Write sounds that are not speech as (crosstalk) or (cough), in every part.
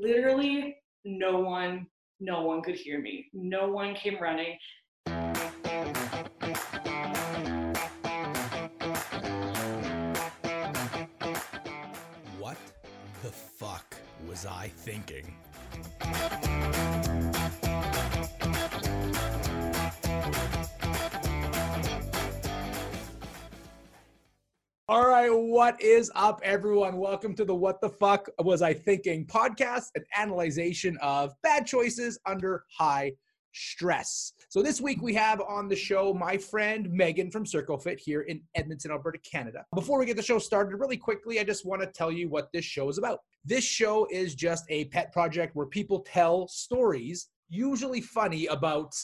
literally no one, no one could hear me. No one came running. What the fuck was I thinking? All right, what is up, everyone? Welcome to the What the Fuck Was I Thinking podcast, an analyzation of bad choices under high stress. So, this week we have on the show my friend Meghan from CircoFit here in Edmonton, Alberta, Canada. Before we get the show started, really quickly, I just want to tell you what this show is about. This show is just a pet project where people tell stories, usually funny, about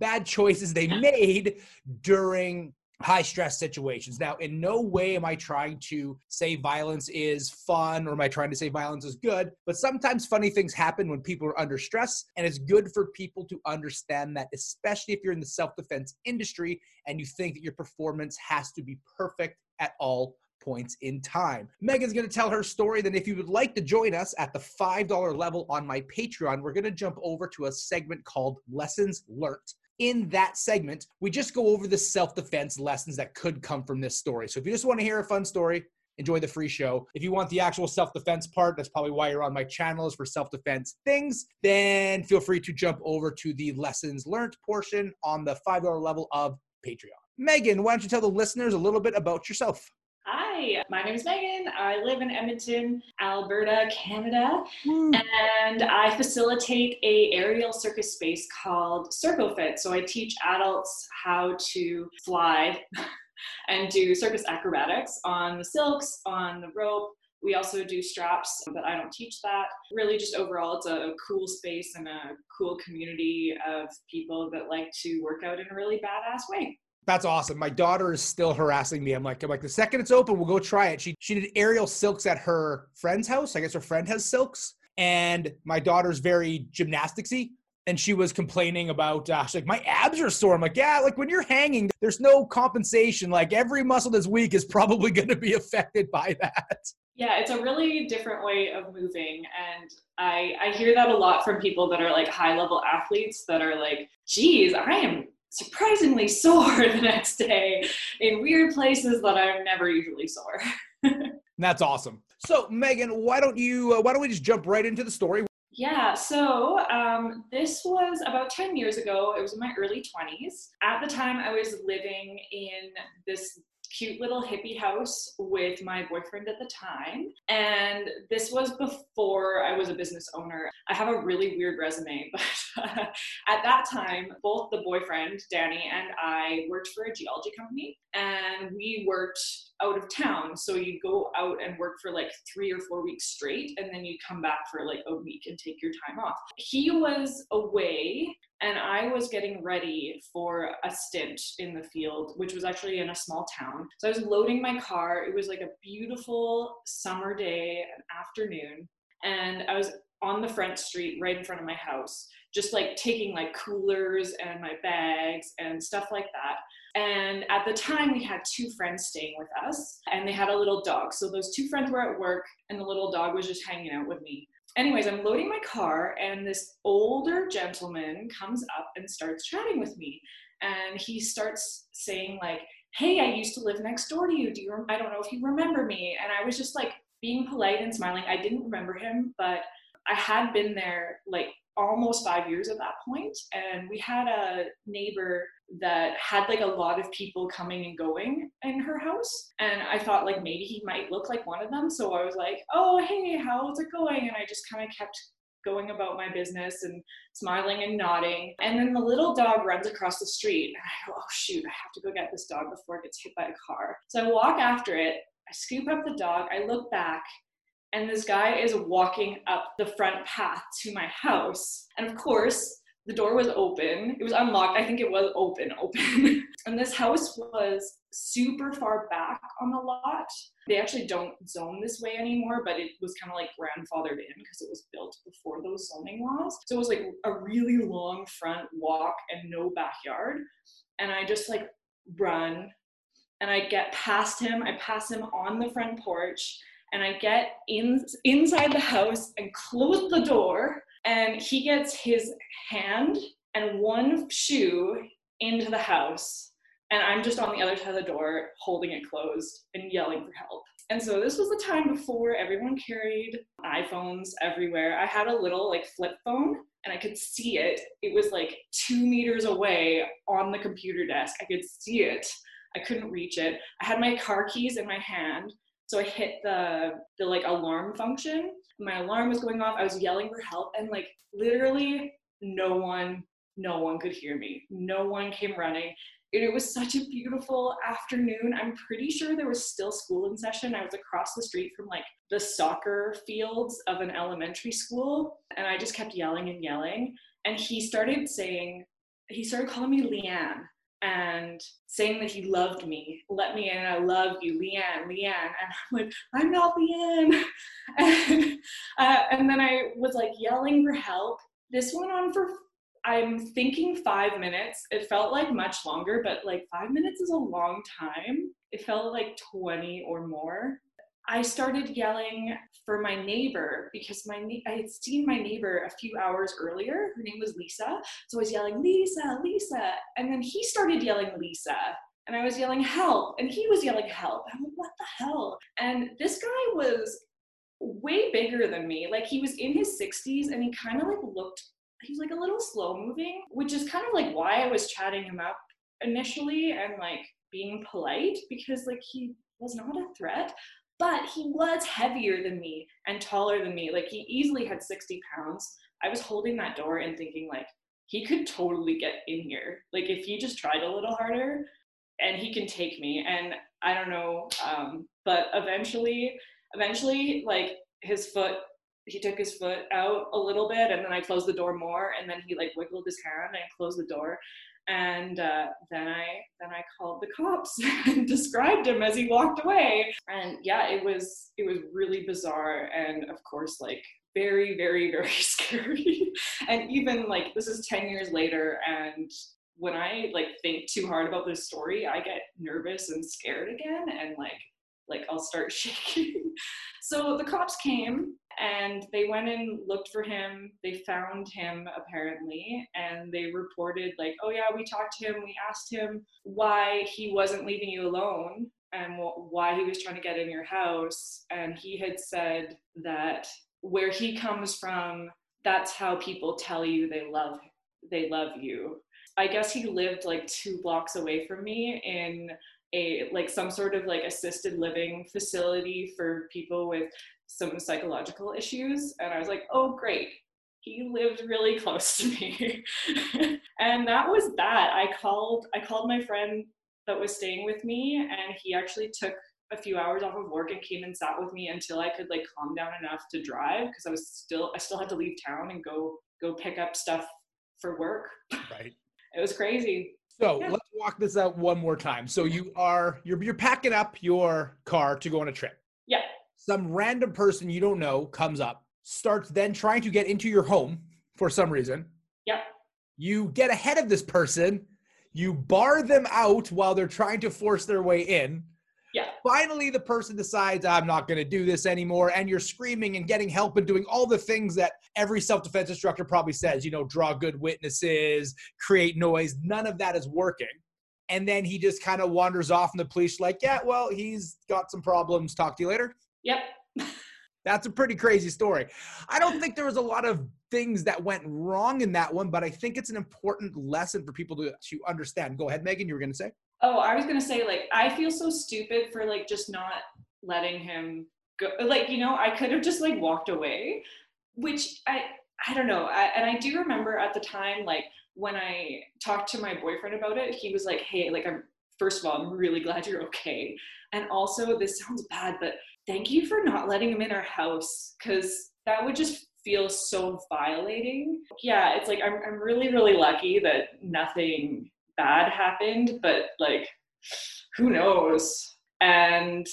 bad choices they made during high stress situations. Now, in no way am I trying to say violence is fun or am I trying to say violence is good, but sometimes funny things happen when people are under stress, and it's good for people to understand that, especially if you're in the self defense industry and you think that your performance has to be perfect at all points in time. Meghan's going to tell her story. Then, if you would like to join us at the $5 level on my Patreon, we're going to jump over to a segment called Lessons Learned in that segment, we just go over the self defense lessons that could come from this story. So if you just want to hear a fun story, enjoy the free show. If you want the actual self defense part, that's probably why you're on my channel is for self defense things, then feel free to jump over to the lessons learned portion on the $5 level of Patreon. Meghan, why don't you tell the listeners a little bit about yourself? Hi, my name is Meghan. I live in Edmonton, Alberta, Canada, hmm. and I facilitate a aerial circus space called CircoFit. So I teach adults how to fly (laughs) and do circus acrobatics on the silks, on the rope. We also do straps, but I don't teach that. Really, just overall, it's a cool space and a cool community of people that like to work out in a really badass way. That's awesome. My daughter is still harassing me. I'm like, I'm like, the second it's open, we'll go try it. She she did aerial silks at her friend's house. I guess her friend has silks, and my daughter's very gymnasticsy. And she was complaining about, uh, she's like, my abs are sore. I'm like, yeah, like when you're hanging, there's no compensation. Like every muscle that's weak is (laughs) probably going to be affected by that. Yeah, it's a really different way of moving. And I, I hear that a lot from people that are like high level athletes that are like, geez, I am surprisingly sore (laughs) the next day in weird places that I'm never usually sore. (laughs) That's awesome. So, Meghan, why don't you? Uh, why don't we just jump right into the story? Yeah, so um, this was about 10 years ago. It was in my early 20s. At the time, I was living in this cute little hippie house with my boyfriend at the time. And this was before I was a business owner. I have a really weird resume, (laughs) but at that time, both the boyfriend, Danny, and I worked for a geology company and we worked out of town. So you'd go out and work for like three or four weeks straight, and then you'd come back for like a week and take your time off. He was away, and I was getting ready for a stint in the field, which was actually in a small town. So I was loading my car. It was like a beautiful summer day, an afternoon, and I was on the front street right in front of my house just like taking like coolers and my bags and stuff like that and at the time, we had two friends staying with us, and they had a little dog. So those two friends were at work, and the little dog was just hanging out with me. Anyways, I'm loading my car, and this older gentleman comes up and starts chatting with me. And he starts saying, like, hey, I used to live next door to you. Do you? I don't know if you remember me. And I was just like being polite and smiling. I didn't remember him, but I had been there like almost five years at that point and we had a neighbor that had like a lot of people coming and going in her house and i thought like maybe he might look like one of them so i was like oh hey how's it going? And i just kind of kept going about my business and smiling and nodding and then the little dog runs across the street and i go oh shoot i have to go get this dog before it gets hit by a car. So i walk after it i scoop up the dog i look back and this guy is walking up the front path to my house. And of course, the door was open. It was unlocked. I think it was open, (laughs) open. and this house was super far back on the lot. They actually don't zone this way anymore, but it was kind of like grandfathered in because it was built before those zoning laws. So it was like a really long front walk and no backyard. And I just like run and I get past him. I pass him on the front porch and I get in inside the house and close the door and he gets his hand and one shoe into the house and I'm just on the other side of the door holding it closed and yelling for help. And so this was the time before everyone carried iPhones everywhere. I had a little like flip phone and I could see it. It was like two meters away on the computer desk. I could see it. I couldn't reach it. I had my car keys in my hand. So I hit the the like alarm function. My alarm was going off. I was yelling for help and like literally no one no one could hear me. No one came running. It was such a beautiful afternoon. I'm pretty sure there was still school in session. I was across the street from like the soccer fields of an elementary school, and I just kept yelling and yelling. And he started saying, he started calling me Leanne and saying that he loved me. Let me in, I love you, Leanne, Leanne. And I'm like, I'm not Leanne. (laughs) And, uh, and then I was like yelling for help. This went on for I'm thinking five minutes. It felt like much longer, but like five minutes is a long time. It felt like 20 or more. I started yelling for my neighbor because my I had seen my neighbor a few hours earlier. Her name was Lisa. So I was yelling, Lisa, Lisa. And then he started yelling, Lisa. And I was yelling, help. And he was yelling, help. I'm like, what the hell? And this guy was way bigger than me. Like he was in his 60s and he kind of like looked he was like a little slow moving, which is kind of like why I was chatting him up initially and like being polite because like he was not a threat, but he was heavier than me and taller than me. Like he easily had 60 pounds. I was holding that door and thinking like he could totally get in here. Like if he just tried a little harder and he can take me. And I don't know, um, but eventually, eventually like his foot he took his foot out a little bit and then I closed the door more and then he like wiggled his hand and closed the door and uh, then I then I called the cops (laughs) and described him as he walked away. And yeah it was it was really bizarre and of course like very very (laughs) very scary. And even like this is 10 years later and when I like think too hard about this story I get nervous and scared again and like like I'll start (laughs) shaking. so the cops came and they went and looked for him. They found him apparently and they reported like, "Oh yeah, we talked to him. We asked him why he wasn't leaving you alone and why he was trying to get in your house and he had said that where he comes from, that's how people tell you they love they love you. I guess he lived like 2 blocks away from me in a like some sort of like assisted living facility for people with some psychological issues and i was like oh great. He lived really close to me. (laughs) And that was that. I called i called my friend that was staying with me and he actually took a few hours off of work and came and sat with me until i could like calm down enough to drive because i was still i still had to leave town and go go pick up stuff for work. Right. (laughs) It was crazy so yeah. let's walk this out one more time. So you are you're you're packing up your car to go on a trip. Yeah. Some random person you don't know comes up, starts then trying to get into your home for some reason. Yeah. You get ahead of this person, you bar them out while they're trying to force their way in. Finally, the person decides, I'm not going to do this anymore. And you're screaming and getting help and doing all the things that every self defense instructor probably says, you know, draw good witnesses, create noise. None of that is working. And then he just kind of wanders off, and the police like, yeah, well, he's got some problems. Talk to you later. Yep. (laughs) That's a pretty crazy story. I don't think there was a lot of things that went wrong in that one, but I think it's an important lesson for people to, to understand. Go ahead, Meghan. You were going to say? Oh, I was gonna say like I feel so stupid for like just not letting him go. Like you know, I could have just like walked away, which I I don't know. I, and I do remember at the time like when I talked to my boyfriend about it, he was like, "Hey, like I'm first of all, I'm really glad you're okay, and also this sounds bad, but thank you for not letting him in our house because that would just feel so violating. Yeah, it's like I'm I'm really really lucky that nothing bad happened, but like, who knows? And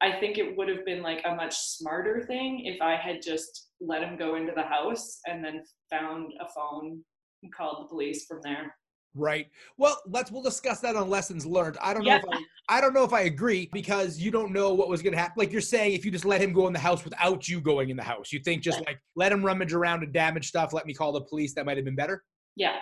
I think it would have been like a much smarter thing if I had just let him go into the house and then found a phone and called the police from there. Right. Well, let's we'll discuss that on lessons learned. I don't know if I, I don't know if I agree because you don't know what was going to happen. Like you're saying, if you just let him go in the house without you going in the house, you think just like let him rummage around and damage stuff. Let me call the police. That might have been better. Yeah.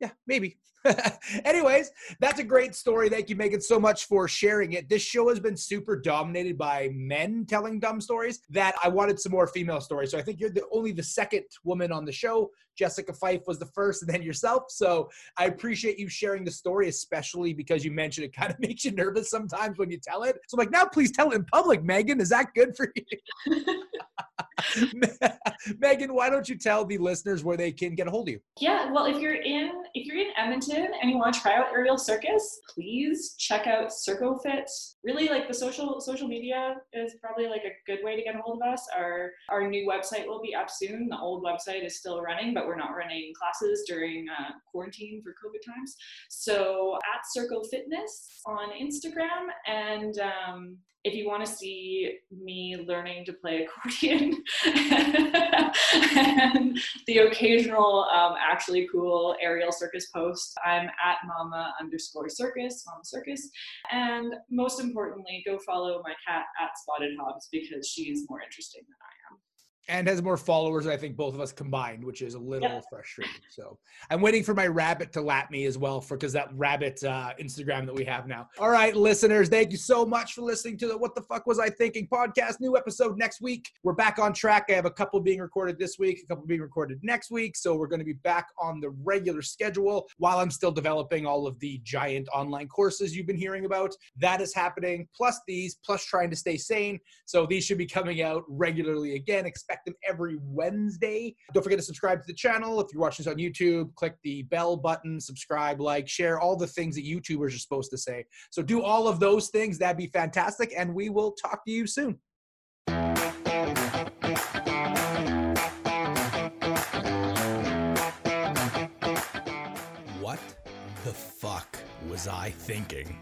Yeah, maybe. (laughs) Anyways, that's a great story. Thank you, Meghan, so much for sharing it. This show has been super dominated by men telling dumb stories that I wanted some more female stories. So I think you're the only the second woman on the show. Jessica Fife was the first and then yourself. So I appreciate you sharing the story, especially because you mentioned it kind of (laughs) makes you nervous sometimes when you tell it. So I'm like, now please tell it in public, Meghan. Is that good for you? (laughs) (laughs) Meghan, why don't you tell the listeners where they can get a hold of you? Yeah, well, if you're in if you're in Edmonton and you want to try out aerial circus, please check out CircoFit. Really, like the social social media is probably like a good way to get a hold of us. Our our new website will be up soon. The old website is still running, but we're not running classes during uh, quarantine for COVID times. So at Circle Fitness on Instagram and um, if you want to see me learning to play accordion (laughs) and (laughs) the occasional um, actually cool aerial circus post, I'm at mama underscore circus, mama circus. And most importantly, go follow my cat at Spotted Hobbs because she's more interesting than I am and has more followers I think both of us combined, which is a little yep. frustrating. So I'm waiting for my rabbit to lap me as well for because that rabbit uh, Instagram that we have now. All right, listeners, thank you so much for listening to the What the Fuck Was I Thinking podcast. New episode next week. We're back on track. I have a couple being recorded this week, a couple being recorded next week. So we're going to be back on the regular schedule while I'm still developing all of the giant online courses you've been hearing about. That is happening, plus these, plus trying to stay sane. So these should be coming out regularly again. Expect them every Wednesday. Don't forget to subscribe to the channel. If you're watching this on YouTube, click the bell button, subscribe, like, share, all the things that YouTubers are supposed to say. So do all of those things. That'd be fantastic. And we will talk to you soon. What the fuck was I thinking?